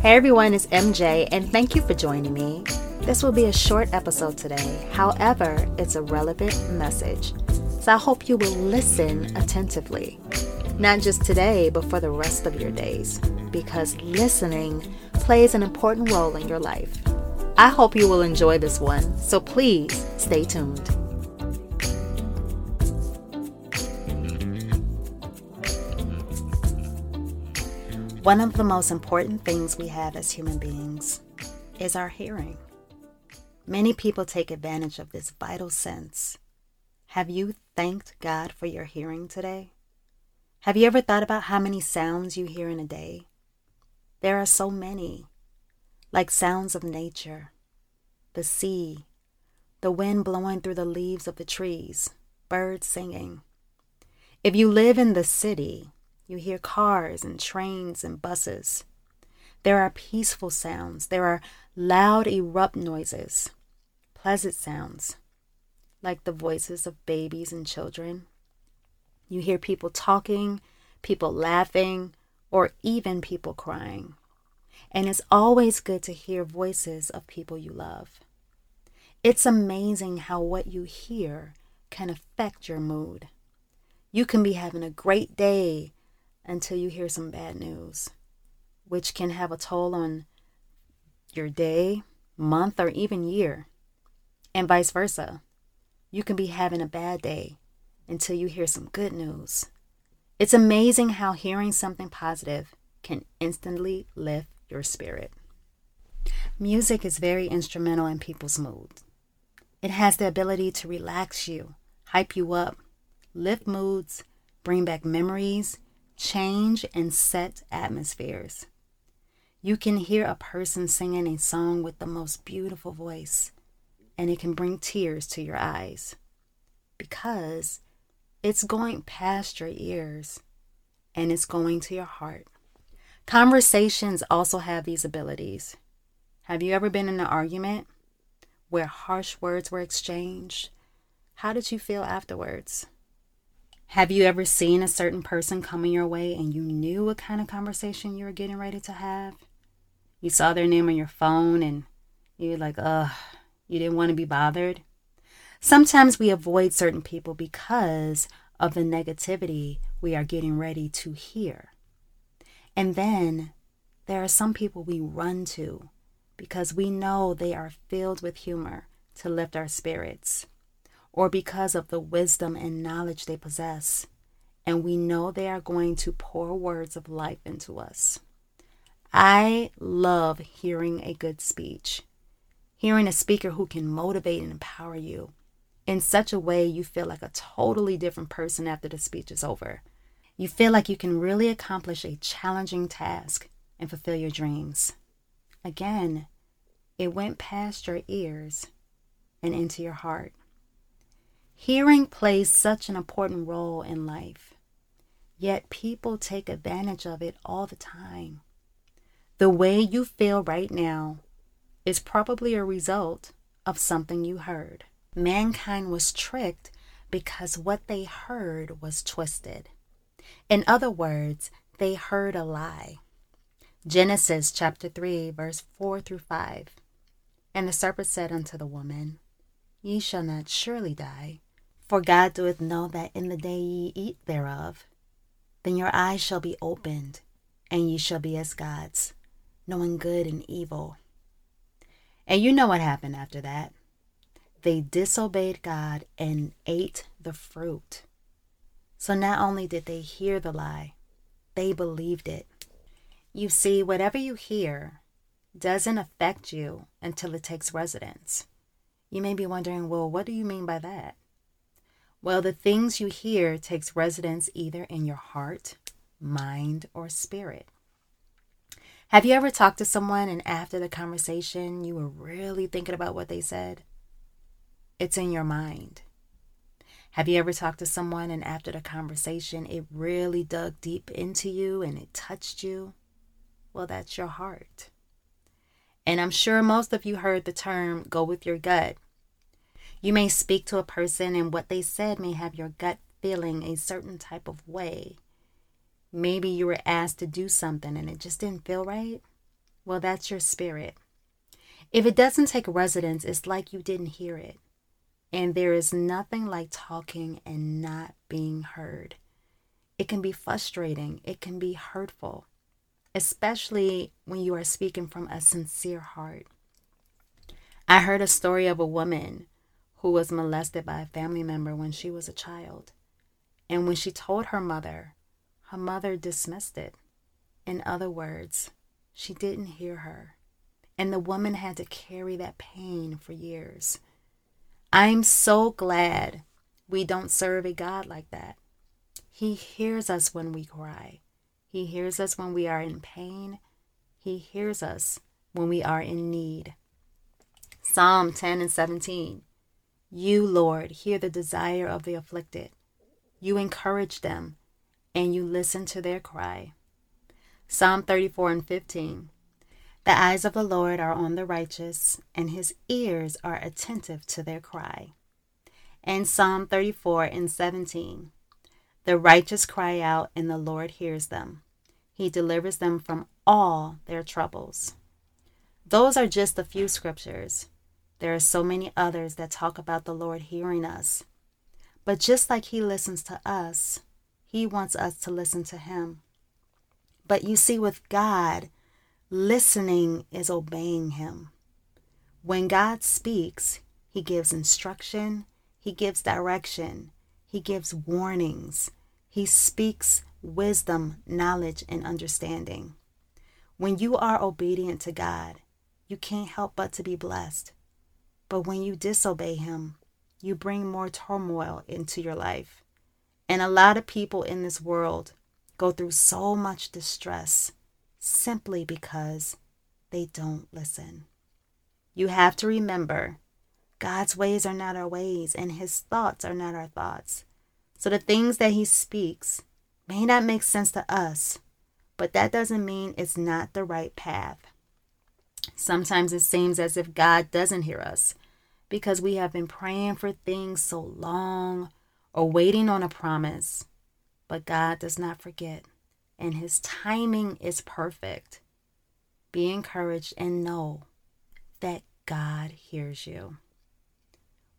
Hey everyone, it's MJ, and thank you for joining me. This will be a short episode today. However, it's a relevant message. So I hope you will listen attentively. Not just today, but for the rest of your days, because listening plays an important role in your life. I hope you will enjoy this one, so please stay tuned. One of the most important things we have as human beings is our hearing. Many people take advantage of this vital sense. Have you thanked God for your hearing today? Have you ever thought about how many sounds you hear in a day? There are so many, like sounds of nature, the sea, the wind blowing through the leaves of the trees, birds singing. If you live in the city, you hear cars and trains and buses. There are peaceful sounds. There are loud, erupt noises, pleasant sounds, like the voices of babies and children. You hear people talking, people laughing, or even people crying. And it's always good to hear voices of people you love. It's amazing how what you hear can affect your mood. You can be having a great day until you hear some bad news, which can have a toll on your day, month, or even year, and vice versa. You can be having a bad day until you hear some good news. It's amazing how hearing something positive can instantly lift your spirit. Music is very instrumental in people's moods. It has the ability to relax you, hype you up, lift moods, bring back memories, change and set atmospheres. You can hear a person singing a song with the most beautiful voice, and it can bring tears to your eyes because it's going past your ears and it's going to your heart. Conversations also have these abilities. Have you ever been in an argument where harsh words were exchanged? How did you feel afterwards? Have you ever seen a certain person coming your way and you knew what kind of conversation you were getting ready to have? You saw their name on your phone and you were like, ugh, you didn't want to be bothered. Sometimes we avoid certain people because of the negativity we are getting ready to hear. And then there are some people we run to because we know they are filled with humor to lift our spirits or because of the wisdom and knowledge they possess, and we know they are going to pour words of life into us. I love hearing a good speech, hearing a speaker who can motivate and empower you in such a way you feel like a totally different person after the speech is over. You feel like you can really accomplish a challenging task and fulfill your dreams. Again, it went past your ears and into your heart. Hearing plays such an important role in life, yet people take advantage of it all the time. The way you feel right now is probably a result of something you heard. Mankind was tricked because what they heard was twisted. In other words, they heard a lie. Genesis chapter 3, verse 4 through 5. And the serpent said unto the woman, Ye shall not surely die. For God doeth know that in the day ye eat thereof, then your eyes shall be opened, and ye shall be as gods, knowing good and evil. And you know what happened after that. They disobeyed God and ate the fruit. So not only did they hear the lie, they believed it. You see, whatever you hear doesn't affect you until it takes residence. You may be wondering, well, what do you mean by that? Well, the things you hear takes residence either in your heart, mind, or spirit. Have you ever talked to someone and after the conversation you were really thinking about what they said? It's in your mind. Have you ever talked to someone and after the conversation it really dug deep into you and it touched you? Well, that's your heart. And I'm sure most of you heard the term go with your gut you may speak to a person, and what they said may have your gut feeling a certain type of way. Maybe you were asked to do something and it just didn't feel right. Well, that's your spirit. If it doesn't take residence, it's like you didn't hear it. And there is nothing like talking and not being heard. It can be frustrating, it can be hurtful, especially when you are speaking from a sincere heart. I heard a story of a woman who was molested by a family member when she was a child. And when she told her mother, her mother dismissed it. In other words, she didn't hear her. And the woman had to carry that pain for years. I'm so glad we don't serve a God like that. He hears us when we cry. He hears us when we are in pain. He hears us when we are in need. Psalm 10 and 17. You, Lord, hear the desire of the afflicted. You encourage them and you listen to their cry. Psalm 34 and 15. The eyes of the Lord are on the righteous, and his ears are attentive to their cry. And Psalm 34 and 17. The righteous cry out, and the Lord hears them. He delivers them from all their troubles. Those are just a few scriptures. There are so many others that talk about the Lord hearing us. But just like He listens to us, He wants us to listen to Him. But you see, with God, listening is obeying Him. When God speaks, He gives instruction, He gives direction, He gives warnings, He speaks wisdom, knowledge, and understanding. When you are obedient to God, you can't help but to be blessed. But when you disobey Him, you bring more turmoil into your life. And a lot of people in this world go through so much distress simply because they don't listen. You have to remember God's ways are not our ways, and His thoughts are not our thoughts. So the things that He speaks may not make sense to us, but that doesn't mean it's not the right path. Sometimes it seems as if God doesn't hear us because we have been praying for things so long or waiting on a promise. But God does not forget, and His timing is perfect. Be encouraged and know that God hears you.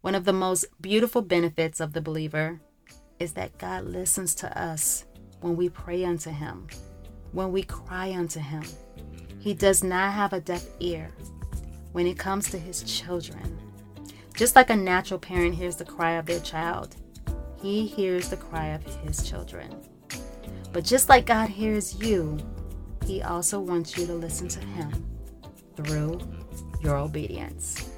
One of the most beautiful benefits of the believer is that God listens to us when we pray unto Him, when we cry unto Him. He does not have a deaf ear when it comes to His children. Just like a natural parent hears the cry of their child, he hears the cry of his children. But just like God hears you, he also wants you to listen to him through your obedience.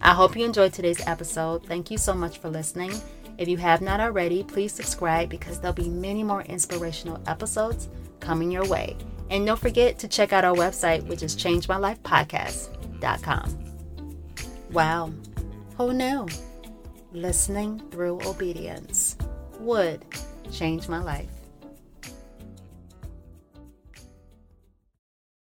I hope you enjoyed today's episode. Thank you so much for listening. If you have not already, please subscribe because there'll be many more inspirational episodes coming your way. And don't forget to check out our website, which is changemylifepodcast.com. Wow. Who no. Listening through obedience would change my life.